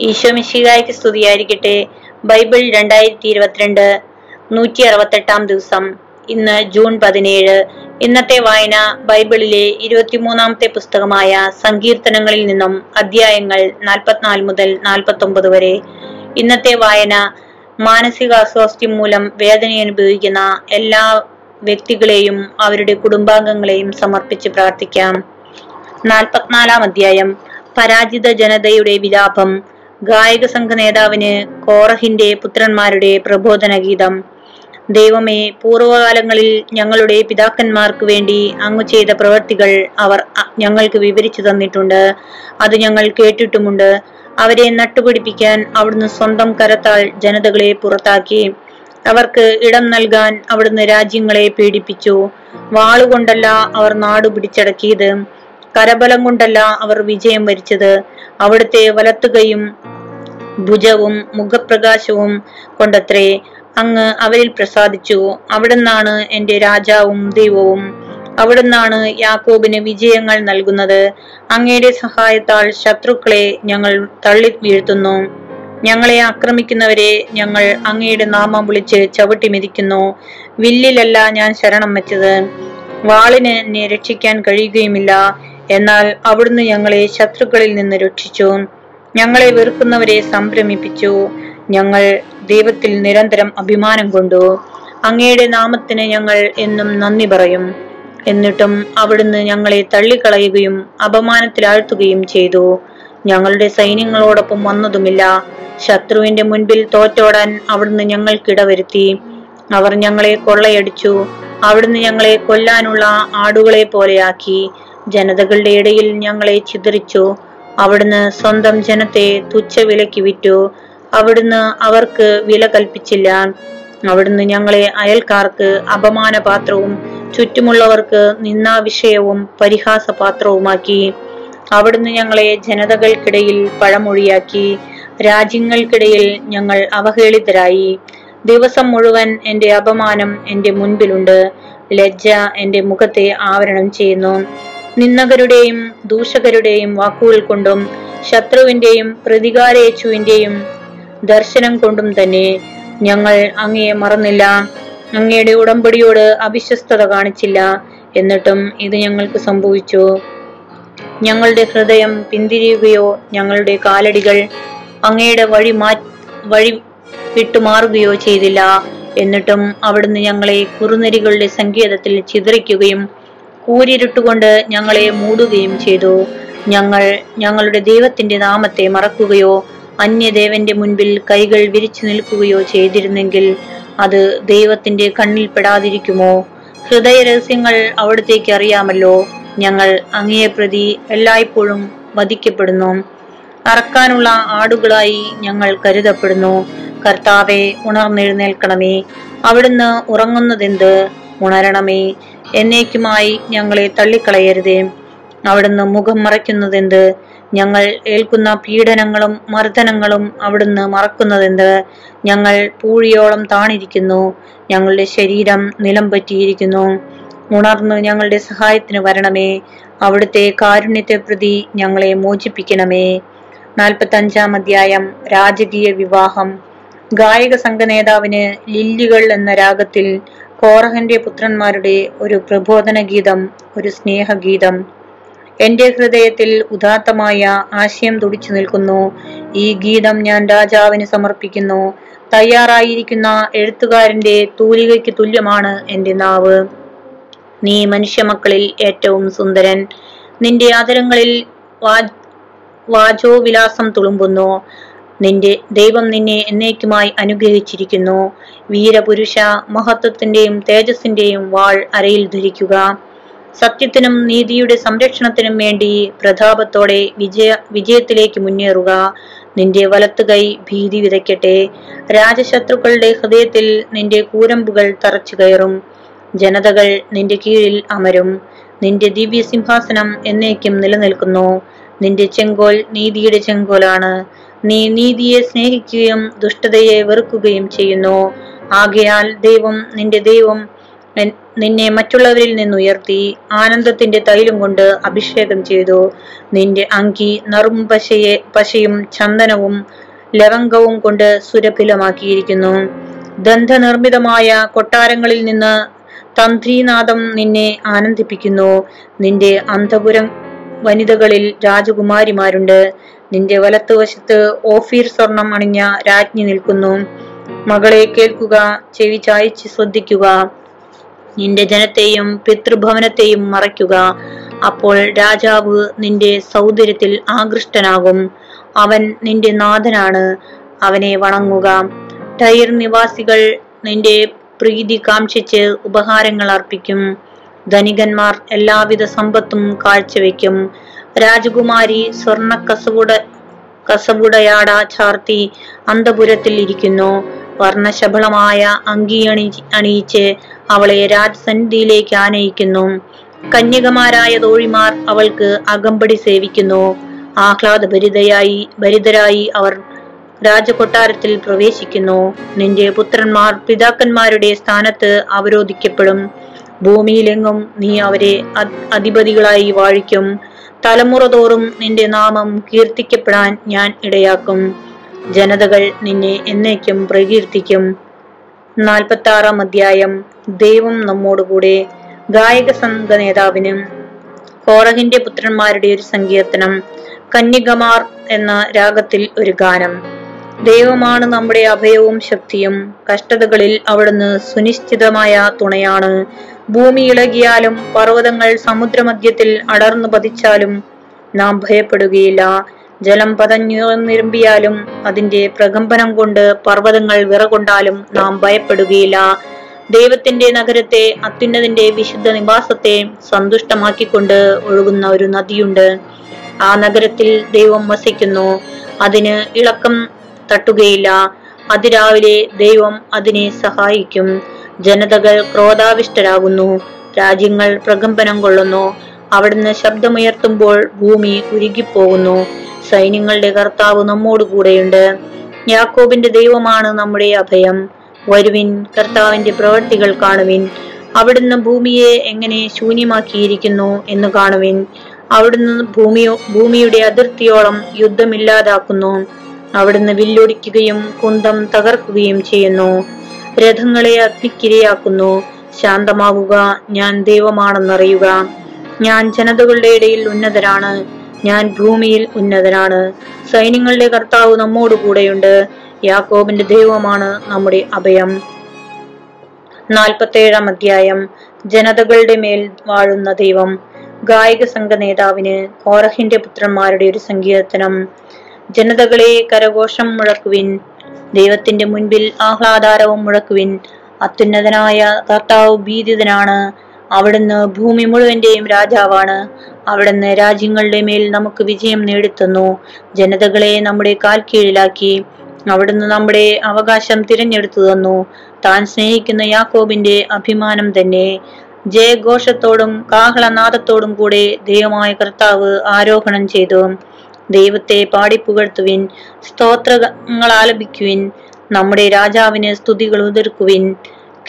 ഈശോമിശിഹായ്ക്ക് സ്തുതിയായിരിക്കട്ടെ. ബൈബിൾ രണ്ടായിരത്തി ഇരുപത്തിരണ്ട് നൂറ്റി അറുപത്തെട്ടാം ദിവസം. ഇന്ന് ജൂൺ പതിനേഴ്. ഇന്നത്തെ വായന ബൈബിളിലെ ഇരുപത്തിമൂന്നാമത്തെ പുസ്തകമായ സങ്കീർത്തനങ്ങളിൽ നിന്നും അധ്യായങ്ങൾ നാൽപ്പത്തിനാല് മുതൽ നാൽപ്പത്തൊമ്പത് വരെ. ഇന്നത്തെ വായന മാനസിക അസ്വാസ്ഥ്യം മൂലം വേദന അനുഭവിക്കുന്ന എല്ലാ വ്യക്തികളെയും അവരുടെ കുടുംബാംഗങ്ങളെയും സമർപ്പിച്ച് പ്രാർത്ഥിക്കാം. നാൽപ്പത്തിനാലാം അധ്യായം. പരാജിത ജനതയുടെ വിലാപം. ഗായക സംഘ നേതാവിന് കോറഹിന്റെ പുത്രന്മാരുടെ പ്രബോധന ഗീതം ദൈവമേ പൂർവകാലങ്ങളിൽ ഞങ്ങളുടെ പിതാക്കന്മാർക്ക് വേണ്ടി അങ്ങ് ചെയ്ത പ്രവൃത്തികൾ അവർ ഞങ്ങൾക്ക് വിവരിച്ചു തന്നിട്ടുണ്ട്. അത് ഞങ്ങൾ കേട്ടിട്ടുമുണ്ട്. അവരെ നട്ടുപിടിപ്പിക്കാൻ അവിടുന്ന് സ്വന്തം കരത്താൽ ജനതകളെ പുറത്താക്കി. അവർക്ക് ഇടം നൽകാൻ അവിടുന്ന് രാജ്യങ്ങളെ പീഡിപ്പിച്ചു. വാളുകൊണ്ടല്ല അവർ നാടു പിടിച്ചടക്കിയത് കരബലം കൊണ്ടല്ല അവർ വിജയം വരിച്ചത്. അവിടുത്തെ വലത്തുകയും ഭുജവും മുഖപ്രകാശവും കൊണ്ടത്രേ അങ്ങ് അവരിൽ പ്രസാദിച്ചു. അവിടുന്നാണ് എന്റെ രാജാവും ദൈവവും. അവിടുന്നാണ് യാക്കോബിന് വിജയങ്ങൾ നൽകുന്നത്. അങ്ങയുടെ സഹായത്താൽ ശത്രുക്കളെ ഞങ്ങൾ തള്ളി വീഴ്ത്തുന്നു. ഞങ്ങളെ ആക്രമിക്കുന്നവരെ ഞങ്ങൾ അങ്ങയുടെ നാമം വിളിച്ച് ചവിട്ടി മിതിക്കുന്നു വില്ലിലല്ല ഞാൻ ശരണം വെച്ചത്. വാളിന് എന്നെ രക്ഷിക്കാൻ കഴിയുകയുമില്ല. എന്നാൽ അവിടുന്ന് ഞങ്ങളെ ശത്രുക്കളിൽ നിന്ന് രക്ഷിച്ചു. ഞങ്ങളെ വെറുക്കുന്നവരെ സംഭ്രമിപ്പിച്ചു ഞങ്ങൾ ദൈവത്തിൽ നിരന്തരം അഭിമാനം കൊണ്ടു. അങ്ങയുടെ നാമത്തിന് ഞങ്ങൾ എന്നും നന്ദി പറയും. എന്നിട്ടും അവിടുന്ന് ഞങ്ങളെ തള്ളിക്കളയുകയും അപമാനത്തിലാഴ്ത്തുകയും ചെയ്തു. ഞങ്ങളുടെ സൈന്യങ്ങളോടൊപ്പം വന്നതുമില്ല. ശത്രുവിന്റെ മുൻപിൽ തോറ്റോടാൻ അവിടുന്ന് ഞങ്ങൾക്കിടവരുത്തി അവർ ഞങ്ങളെ കൊള്ളയടിച്ചു. അവിടുന്ന് ഞങ്ങളെ കൊല്ലാനുള്ള ആടുകളെ പോലെയാക്കി ജനതകളുടെ ഇടയിൽ ഞങ്ങളെ ചിതറിച്ചു. അവിടുന്ന് സ്വന്തം ജനത്തെ തുച്ഛവിലയ്ക്ക് വിറ്റു. അവിടുന്ന് അവർക്ക് വില കൽപ്പിച്ചില്ല. അവിടുന്ന് ഞങ്ങളെ അയൽക്കാർക്ക് അപമാനപാത്രവും ചുറ്റുമുള്ളവർക്ക് നിന്നാവിഷയവും പരിഹാസപാത്രവുമാക്കി. അവിടുന്ന് ഞങ്ങളെ ജനതകൾക്കിടയിൽ പഴമൊഴിയാക്കി. രാജ്യങ്ങൾക്കിടയിൽ ഞങ്ങൾ അവഹേളിതരായി. ദിവസം മുഴുവൻ എന്റെ അപമാനം എന്റെ മുൻപിലുണ്ട്. ലജ്ജ എന്റെ മുഖത്തെ ആവരണം ചെയ്യുന്നു. നിന്ദകരുടെയും ദൂഷകരുടെയും വാക്കുകൾ കൊണ്ടും ശത്രുവിന്റെയും പ്രതികാരേച്ചുവിന്റെയും ദർശനം കൊണ്ടും തന്നെ ഞങ്ങൾ അങ്ങയെ മറന്നില്ല. അങ്ങയുടെ ഉടമ്പടിയോട് അവിശ്വസ്തത കാണിച്ചില്ല എന്നിട്ടും ഇത് ഞങ്ങൾക്ക് സംഭവിച്ചു. ഞങ്ങളുടെ ഹൃദയം പിന്തിരിയുകയോ ഞങ്ങളുടെ കാലടികൾ അങ്ങയുടെ വഴി മാ വഴി വിട്ടുമാറുകയോ ചെയ്തില്ല. എന്നിട്ടും അവിടുന്ന് ഞങ്ങളെ കുറുനരികളുടെ സങ്കേതത്തിൽ ചിതറിക്കുകയും കൂരിരുട്ടുകൊണ്ട് ഞങ്ങളെ മൂടുകയും ചെയ്തു. ഞങ്ങൾ ഞങ്ങളുടെ ദൈവത്തിന്റെ നാമത്തെ മറക്കുകയോ അന്യദേവന്റെ മുൻപിൽ കൈകൾ വിരിച്ചു നിൽക്കുകയോ ചെയ്തിരുന്നെങ്കിൽ അത് ദൈവത്തിന്റെ കണ്ണിൽ പെടാതിരിക്കുമോ? ഹൃദയ രഹസ്യങ്ങൾ അവിടത്തേക്ക് അറിയാമല്ലോ. ഞങ്ങൾ അങ്ങയെ പ്രതി എല്ലായ്പ്പോഴും വധിക്കപ്പെടുന്നു. അറക്കാനുള്ള ആടുകളായി ഞങ്ങൾ കരുതപ്പെടുന്നു. കർത്താവെ ഉണർന്നെഴുന്നേൽക്കണമേ. അവിടുന്ന് ഉറങ്ങുന്നതെന്ത്? ഉണരണമേ. എന്നേക്കുമായി ഞങ്ങളെ തള്ളിക്കളയരുതേ. അവിടുന്ന് മുഖം മറയ്ക്കുന്നതെന്ത്? ഞങ്ങൾ ഏൽക്കുന്ന പീഡനങ്ങളും മർദ്ദനങ്ങളും അവിടുന്ന് മറക്കുന്നതെന്ത്? ഞങ്ങൾ പൂഴിയോളം താണിരിക്കുന്നു. ഞങ്ങളുടെ ശരീരം നിലം പറ്റിയിരിക്കുന്നു ഉണർന്ന് ഞങ്ങളുടെ സഹായത്തിന് വരണമേ. അവിടുത്തെ കാരുണ്യത്തെ പ്രതി ഞങ്ങളെ മോചിപ്പിക്കണമേ. നാൽപ്പത്തി അഞ്ചാം അധ്യായം രാജകീയ വിവാഹം. ഗായക സംഘ നേതാവിന് ലില്ലികൾ എന്ന രാഗത്തിൽ കോറഹന്റെ പുത്രന്മാരുടെ ഒരു പ്രബോധന ഗീതം ഒരു സ്നേഹഗീതം. എന്റെ ഹൃദയത്തിൽ ഉദാത്തമായ ആശയം തുടിച്ചു നിൽക്കുന്നു. ഈ ഗീതം ഞാൻ രാജാവിന് സമർപ്പിക്കുന്നു. തയ്യാറായിരിക്കുന്ന എഴുത്തുകാരന്റെ തൂലികയ്ക്ക് തുല്യമാണ് എന്റെ നാവ്. നീ മനുഷ്യമക്കളിൽ ഏറ്റവും സുന്ദരൻ. നിന്റെ ആദരങ്ങളിൽ വാ വാചോവിലാസം തുളുമ്പുന്നു. നിന്റെ ദൈവം നിന്നെ എന്നേക്കുമായി അനുഗ്രഹിച്ചിരിക്കുന്നു. വീരപുരുഷ മഹത്വത്തിന്റെയും തേജസ്സിന്റെയും വാൾ അരയിൽ ധരിക്കുക. സത്യത്തിനും നീതിയുടെ സംരക്ഷണത്തിനും വേണ്ടി പ്രതാപത്തോടെ വിജയ വിജയത്തിലേക്ക് മുന്നേറുക. നിന്റെ വലത്തു കൈ ഭീതി വിതയ്ക്കട്ടെ. രാജശത്രുക്കളുടെ ഹൃദയത്തിൽ നിന്റെ കൂരമ്പുകൾ തറച്ചു കയറും. ജനതകൾ നിന്റെ കീഴിൽ അമരും. നിന്റെ ദിവ്യ സിംഹാസനം എന്നേക്കും നിലനിൽക്കുന്നു. നിന്റെ ചെങ്കോൽ നീതിയുടെ ചെങ്കോലാണ്. നീ നീതിയെ സ്നേഹിക്കുകയും ദുഷ്ടതയെ വെറുക്കുകയും ചെയ്യുന്നു. ആകയാൽ ദൈവം നിന്റെ ദൈവം നിന്നെ മറ്റുള്ളവരിൽ നിന്നുയർത്തി ആനന്ദത്തിന്റെ തൈലം കൊണ്ട് അഭിഷേകം ചെയ്തു. നിന്റെ അങ്കി നറും പശയെ പശയും ചന്ദനവും ലവംഗവും കൊണ്ട് സുരഭിലമാക്കിയിരിക്കുന്നു. ദന്ധനിർമ്മിതമായ കൊട്ടാരങ്ങളിൽ നിന്ന് തന്ത്രീനാഥം നിന്നെ ആനന്ദിപ്പിക്കുന്നു. നിന്റെ അന്തപുരം വനിതകളിൽ രാജകുമാരിമാരുണ്ട്. നിന്റെ വലത്തുവശത്ത് ഓഫീർ സ്വർണം അണിഞ്ഞ രാജ്ഞി നിൽക്കുന്നു. മകളെ കേൾക്കുക ചെവി ചായച്ച് ശ്രദ്ധിക്കുക. നിന്റെ ജനത്തെയും പിതൃഭവനത്തെയും മറയ്ക്കുക. അപ്പോൾ രാജാവ് നിന്റെ സൗന്ദര്യത്തിൽ ആകൃഷ്ടനാകും. അവൻ നിന്റെ നാഥനാണ്. അവനെ വണങ്ങുക. ടൈർ നിവാസികൾ നിന്റെ പ്രീതി കാംക്ഷിച്ച് ഉപഹാരങ്ങൾ അർപ്പിക്കും. ധനികന്മാർ എല്ലാവിധ സമ്പത്തും കാഴ്ചവെക്കും. രാജകുമാരി സ്വർണ കസവുട കസവുടയാട ചാർത്തി അന്തപുരത്തിൽ ഇരിക്കുന്നു. വർണശബളമായ അങ്കി അണി അണിയിച്ച് അവളെ രാജസന്നിധിയിലേക്ക് ആനയിക്കുന്നു. കന്യകമാരായ തോഴിമാർ അവൾക്ക് അകമ്പടി സേവിക്കുന്നു. ആഹ്ലാദഭരിതയായി ഭരിതരായി അവർ രാജകൊട്ടാരത്തിൽ പ്രവേശിക്കുന്നു. നിന്റെ പുത്രന്മാർ പിതാക്കന്മാരുടെ സ്ഥാനത്ത് അവരോധിക്കപ്പെടും. ഭൂമിയിലെങ്ങും നീ അവരെ അധ്- അധിപതികളായി വാഴിക്കും. തലമുറ തോറും നിന്റെ നാമം കീർത്തിക്കപ്പെടാൻ ഞാൻ ഇടയാക്കും. ജനതകൾ നിന്നെ എന്നേക്കും പ്രകീർത്തിക്കും. നാൽപ്പത്തി ആറാം അധ്യായം. ദൈവം നമ്മോടുകൂടെ. ഗായക സംഘ നേതാവിനും കോറഹിന്റെ പുത്രന്മാരുടെ ഒരു സങ്കീർത്തനം. കന്യകമാർ എന്ന രാഗത്തിൽ ഒരു ഗാനം. ദൈവമാണ് നമ്മുടെ അഭയവും ശക്തിയും. കഷ്ടതകളിൽ അവിടുന്ന് സുനിശ്ചിതമായ തുണയാണ്. ഭൂമി ഇളകിയാലും പർവതങ്ങൾ സമുദ്രമധ്യത്തിൽ അടർന്നു പതിച്ചാലും നാം ഭയപ്പെടുകയില്ല. ജലം പതഞ്ഞുയർന്നിരുമ്പിയാലും അതിന്റെ പ്രകമ്പനം കൊണ്ട് പർവതങ്ങൾ വിറകൊണ്ടാലും നാം ഭയപ്പെടുകയില്ല. ദൈവത്തിന്റെ നഗരത്തെ അത്യുന്നതിന്റെ വിശുദ്ധ നിവാസത്തെ സന്തുഷ്ടമാക്കിക്കൊണ്ട് ഒഴുകുന്ന ഒരു നദിയുണ്ട്. ആ നഗരത്തിൽ ദൈവം വസിക്കുന്നു. അതിന് ഇളക്കം തട്ടുകയില്ല. അതിരാവിലെ ദൈവം അതിനെ സഹായിക്കും. ജനതകൾ ക്രോധാവിഷ്ടരാകുന്നു. രാജ്യങ്ങൾ പ്രകമ്പനം കൊള്ളുന്നു. അവിടുന്ന് ശബ്ദമുയർത്തുമ്പോൾ ഭൂമി ഉരുകിപ്പോകുന്നു. സൈന്യങ്ങളുടെ കർത്താവ് നമ്മോട് കൂടെയുണ്ട്. യാക്കോബിന്റെ ദൈവമാണ് നമ്മുടെ അഭയം. വരുവിൻ കർത്താവിന്റെ പ്രവൃത്തികൾ കാണുവിൻ. അവിടുന്ന് ഭൂമിയെ എങ്ങനെ ശൂന്യമാക്കിയിരിക്കുന്നു എന്ന് കാണുവിൻ. അവിടുന്ന് ഭൂമിയോ ഭൂമിയുടെ അതിർത്തിയോളം യുദ്ധമില്ലാതാക്കുന്നു അവിടുന്ന് വില്ലൊടിക്കുകയും കുന്തം തകർക്കുകയും ചെയ്യുന്നു. രഥങ്ങളെ അഗ്നിക്കിരയാക്കുന്നു. ശാന്തമാകുക ഞാൻ ദൈവമാണെന്നറിയുക. ഞാൻ ജനതകളുടെ ഇടയിൽ ഉന്നതരാണ്. ഞാൻ ഭൂമിയിൽ ഉന്നതനാണ്. സൈന്യങ്ങളുടെ കർത്താവ് നമ്മോടുകൂടെയുണ്ട്. യാക്കോബിന്റെ ദൈവമാണ് നമ്മുടെ അഭയം. നാൽപ്പത്തേഴാം അധ്യായം. ജനതകളുടെ മേൽ വാഴുന്ന ദൈവം. ഗായക സംഘ നേതാവിന് കോറഹിന്റെ പുത്രന്മാരുടെ ഒരു സങ്കീർത്തനം. ജനതകളെ കരഘോഷം മുഴക്കുവിൻ. ദൈവത്തിന്റെ മുൻപിൽ ആഹ്ലാദാരവും മുഴക്കുവിൻ. അത്യുന്നതനായ കർത്താവ് ഭീതിതനാണ്. അവിടുന്ന് ഭൂമി മുഴുവന്റെയും രാജാവാണ്. അവിടുന്ന് രാജ്യങ്ങളുടെ മേൽ നമുക്ക് വിജയം നേടിത്തന്നു. ജനതകളെ നമ്മുടെ കാൽ കീഴിലാക്കി. അവിടുന്ന് നമ്മുടെ അവകാശം തിരഞ്ഞെടുത്തു തന്നു. താൻ സ്നേഹിക്കുന്ന യാക്കോബിന്റെ അഭിമാനം തന്നെ. ജയഘോഷത്തോടും കാഹളനാദത്തോടും കൂടെ ദൈവമായ കർത്താവ് ആരോഹണം ചെയ്തു. ദൈവത്തെ പാടിപ്പുകഴ്ത്തുവിൻ സ്തോത്രങ്ങൾ ആലപിക്കുവിൻ നമ്മുടെ രാജാവിന് സ്തുതികൾ ഉതിർക്കുവിൻ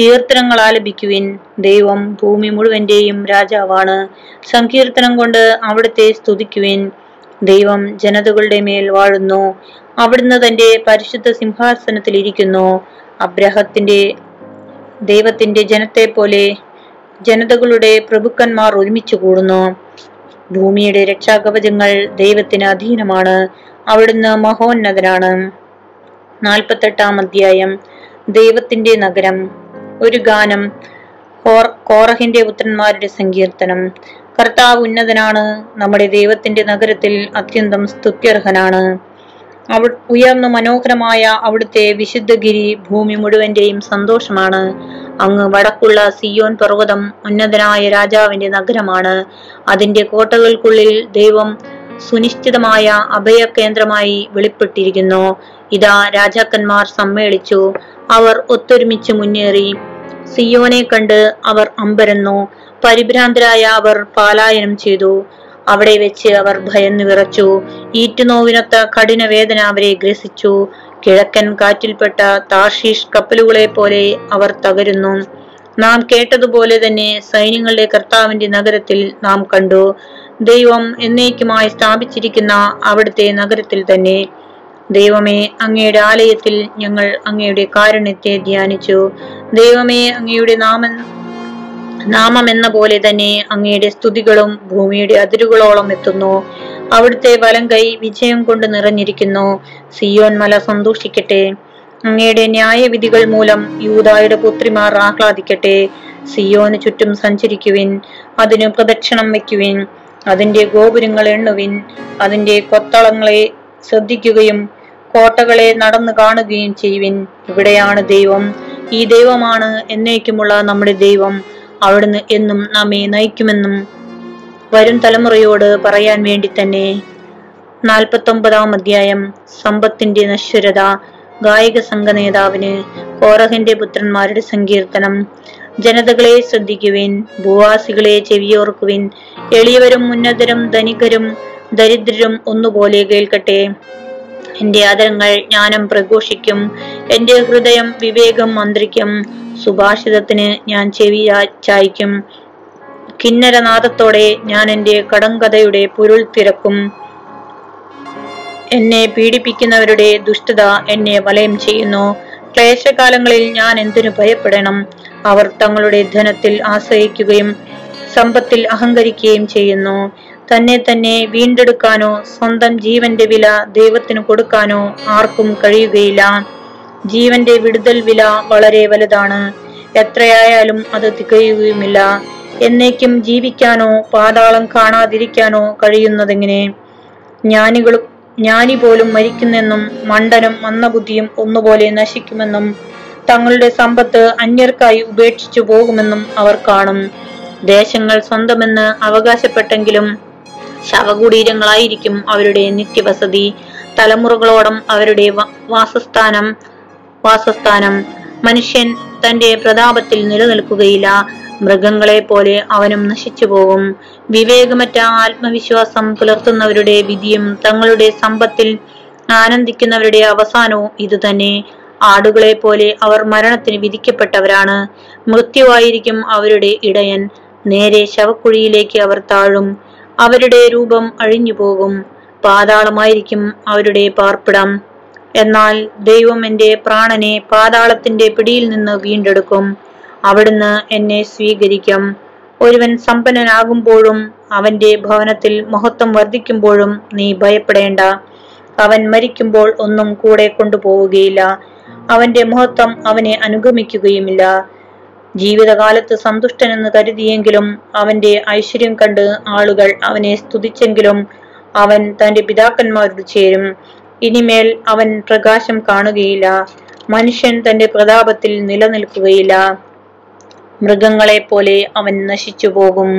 കീർത്തനങ്ങൾ ആലപിക്കുവിൻ. ദൈവം ഭൂമി മുഴുവന്റെയും രാജാവാണ്. സങ്കീർത്തനം കൊണ്ട് അവിടുത്തെ സ്തുതിക്കുവിൻ. ദൈവം ജനതകളുടെ മേൽ വാഴുന്നു. അവിടുന്ന് തന്റെ പരിശുദ്ധ സിംഹാസനത്തിൽ ഇരിക്കുന്നു. അബ്രഹത്തിന്റെ ദൈവത്തിന്റെ ജനത്തെ പോലെ ജനതകളുടെ പ്രഭുക്കന്മാർ ഒരുമിച്ച് കൂടുന്നു. ഭൂമിയുടെ രക്ഷാകവചങ്ങൾ ദൈവത്തിന് അധീനമാണ്. അവിടുന്ന് മഹോന്നതനാണ്. നാൽപ്പത്തെട്ടാം അധ്യായം. ദൈവത്തിന്റെ നഗരം. ഒരു ഗാനം. ഹോർ കോറഹിന്റെ പുത്രന്മാരുടെ സങ്കീർത്തനം. കർത്താവ് ഉന്നതനാണ്. നമ്മുടെ ദൈവത്തിന്റെ നഗരത്തിൽ അത്യന്തം സ്തുത്യർഹനാണ്. അവ ഉയർന്നു മനോഹരമായ അവിടുത്തെ വിശുദ്ധഗിരി ഭൂമി മുഴുവന്റെയും സന്തോഷമാണ്. അങ്ങ് വടക്കുള്ള സിയോൻ പർവതം ഉന്നതനായ രാജാവിന്റെ നഗരമാണ്. അതിന്റെ കോട്ടകൾക്കുള്ളിൽ ദൈവം സുനിശ്ചിതമായ അഭയകേന്ദ്രമായി വെളിപ്പെട്ടിരിക്കുന്നു. ഇതാ രാജാക്കന്മാർ സമ്മേളിച്ചു. അവർ ഒത്തൊരുമിച്ച് മുന്നേറി. സിയോനെ കണ്ട് അവർ അമ്പരന്നു. പരിഭ്രാന്തരായ അവർ പാലായനം ചെയ്തു. അവിടെ വെച്ച് അവർ ഭയന്നു വിറച്ചു. ഈറ്റുനോവിനൊത്ത കഠിന വേദന അവരെ ഗ്രസിച്ചു. കിഴക്കൻ കാറ്റിൽപ്പെട്ട താർഷീഷ് കപ്പലുകളെ പോലെ അവർ തകരുന്നു. നാം കേട്ടതുപോലെ തന്നെ സൈന്യങ്ങളുടെ കർത്താവിന്റെ നഗരത്തിൽ നാം കണ്ടു. ദൈവം എന്നേക്കുമായി സ്ഥാപിച്ചിരിക്കുന്ന അവിടുത്തെ നഗരത്തിൽ തന്നെ. ദൈവമേ അങ്ങയുടെ ആലയത്തിൽ ഞങ്ങൾ അങ്ങയുടെ കാരുണ്യത്തെ ധ്യാനിച്ചു. ദൈവമേ അങ്ങയുടെ നാമം നാമം എന്ന പോലെ തന്നെ അങ്ങയുടെ സ്തുതികളും ഭൂമിയുടെ അതിരുകളോളം എത്തുന്നു. അവിടുത്തെ വലം കൈ വിജയം കൊണ്ട് നിറഞ്ഞിരിക്കുന്നു. സിയോൻ മല സന്തോഷിക്കട്ടെ. അങ്ങയുടെ ന്യായവിധികൾ മൂലം യൂതായുടെ പുത്രിമാർ ആഹ്ലാദിക്കട്ടെ. സിയോന് ചുറ്റും സഞ്ചരിക്കുവിൻ അതിനു പ്രദക്ഷിണം വയ്ക്കുവിൻ അതിന്റെ ഗോപുരങ്ങൾ എണ്ണുവിൻ അതിന്റെ കൊത്തളങ്ങളെ ശ്രദ്ധിക്കുകയും കോട്ടകളെ നടന്നു കാണുകയും ചെയ്യുവിൻ. ഇവിടെയാണ് ദൈവം. ഈ ദൈവമാണ് എന്നേക്കുമുള്ള നമ്മുടെ ദൈവം. അവിടുന്ന് എന്നും നമ്മെ നയിക്കുമെന്നും വരും തലമുറയോട് പറയാൻ വേണ്ടി തന്നെ നാൽപ്പത്തൊമ്പതാം അധ്യായം സമ്പത്തിന്റെ നശ്വരത ഗായക സംഘ നേതാവിന് കോറഹിന്റെ പുത്രന്മാരുടെ സങ്കീർത്തനം ജനതകളെ ശ്രദ്ധിക്കുവിൻ ഭൂവാസികളെ ചെവിയോർക്കുവിൻ എളിയവരും ഉന്നതരും ധനികരും ദരിദ്രരും ഒന്നുപോലെ കേൾക്കട്ടെ. എന്റെ ആദരങ്ങൾ ജ്ഞാനം പ്രഘോഷിക്കും എന്റെ ഹൃദയം വിവേകം മന്ത്രിക്കും സുഭാഷിതത്തിന് ഞാൻ ചെവി ചായ്ക്കും. കിന്നരനാദത്തോടെ ഞാൻ എന്റെ കടങ്കഥയുടെ പൊരുൾ തിരക്കും. എന്നെ പീഡിപ്പിക്കുന്നവരുടെ ദുഷ്ടത എന്നെ വലയം ചെയ്യുന്നു. ക്ലേശകാലങ്ങളിൽ ഞാൻ എന്തിനു ഭയപ്പെടണം? അവർ തങ്ങളുടെ ധനത്തിൽ ആശ്രയിക്കുകയും സമ്പത്തിൽ അഹങ്കരിക്കുകയും ചെയ്യുന്നു. തന്നെ തന്നെ വീണ്ടെടുക്കാനോ സ്വന്തം ജീവന്റെ വില ദൈവത്തിന് കൊടുക്കാനോ ആർക്കും കഴിയുകയില്ല. ജീവന്റെ വിടുതൽ വില വളരെ വലുതാണ്. എത്രയായാലും അത് തികയുകയുമില്ല. എന്നേക്കും ജീവിക്കാനോ പാതാളം കാണാതിരിക്കാനോ കഴിയുന്നതെങ്ങനെ? ജ്ഞാനികളും ജ്ഞാനി പോലും മരിക്കുന്നെന്നും മണ്ടനും മന്ദബുദ്ധിയും ഒന്നുപോലെ നശിക്കുമെന്നും തങ്ങളുടെ സമ്പത്ത് അന്യർക്കായി ഉപേക്ഷിച്ചു പോകുമെന്നും അവർ കാണും. ദേശങ്ങൾ സ്വന്തമെന്ന് അവകാശപ്പെട്ടെങ്കിലും ശവകുടീരങ്ങളായിരിക്കും അവരുടെ നിത്യവസതി. തലമുറകളോടം അവരുടെ വാസസ്ഥാനം വാസസ്ഥാനം. മനുഷ്യൻ തന്റെ പ്രതാപത്തിൽ നിലനിൽക്കുകയില്ല. മൃഗങ്ങളെ പോലെ അവനും നശിച്ചു പോകും വിവേകമറ്റ ആത്മവിശ്വാസം പുലർത്തുന്നവരുടെ വിധിയും തങ്ങളുടെ സമ്പത്തിൽ ആനന്ദിക്കുന്നവരുടെ അവസാനവും ഇതുതന്നെ. ആടുകളെ പോലെ അവർ മരണത്തിന് വിധിക്കപ്പെട്ടവരാണ്. മൃത്യുവായിരിക്കും അവരുടെ ഇടയൻ. നേരെ ശവക്കുഴിയിലേക്ക് അവർ താഴും. അവരുടെ രൂപം അഴിഞ്ഞു പോകും പാതാളമായിരിക്കും അവരുടെ പാർപ്പിടം. എന്നാൽ ദൈവം എന്റെ പ്രാണനെ പാതാളത്തിന്റെ പിടിയിൽ നിന്ന് വീണ്ടെടുക്കും. അവിടുന്ന് എന്നെ സ്വീകരിക്കും. ഒരുവൻ സമ്പന്നനാകുമ്പോഴും അവന്റെ ഭവനത്തിൽ മഹത്വം വർദ്ധിക്കുമ്പോഴും നീ ഭയപ്പെടേണ്ട. അവൻ മരിക്കുമ്പോൾ ഒന്നും കൂടെ കൊണ്ടുപോവുകയില്ല. അവന്റെ മഹത്വം അവനെ അനുഗമിക്കുകയുമില്ല. ജീവിതകാലത്ത് സന്തുഷ്ടനെന്ന് കരുതിയെങ്കിലും അവന്റെ ഐശ്വര്യം കണ്ട് ആളുകൾ അവനെ സ്തുതിച്ചെങ്കിലും അവൻ തന്റെ പിതാക്കന്മാരോട് ചേരും. ഇനിമേൽ അവൻ പ്രകാശം കാണുകയില്ല. മനുഷ്യൻ തന്റെ പ്രതാപത്തിൽ നിലനിൽക്കുകയില്ല. മൃഗങ്ങളെ പോലെ അവൻ നശിച്ചു പോകും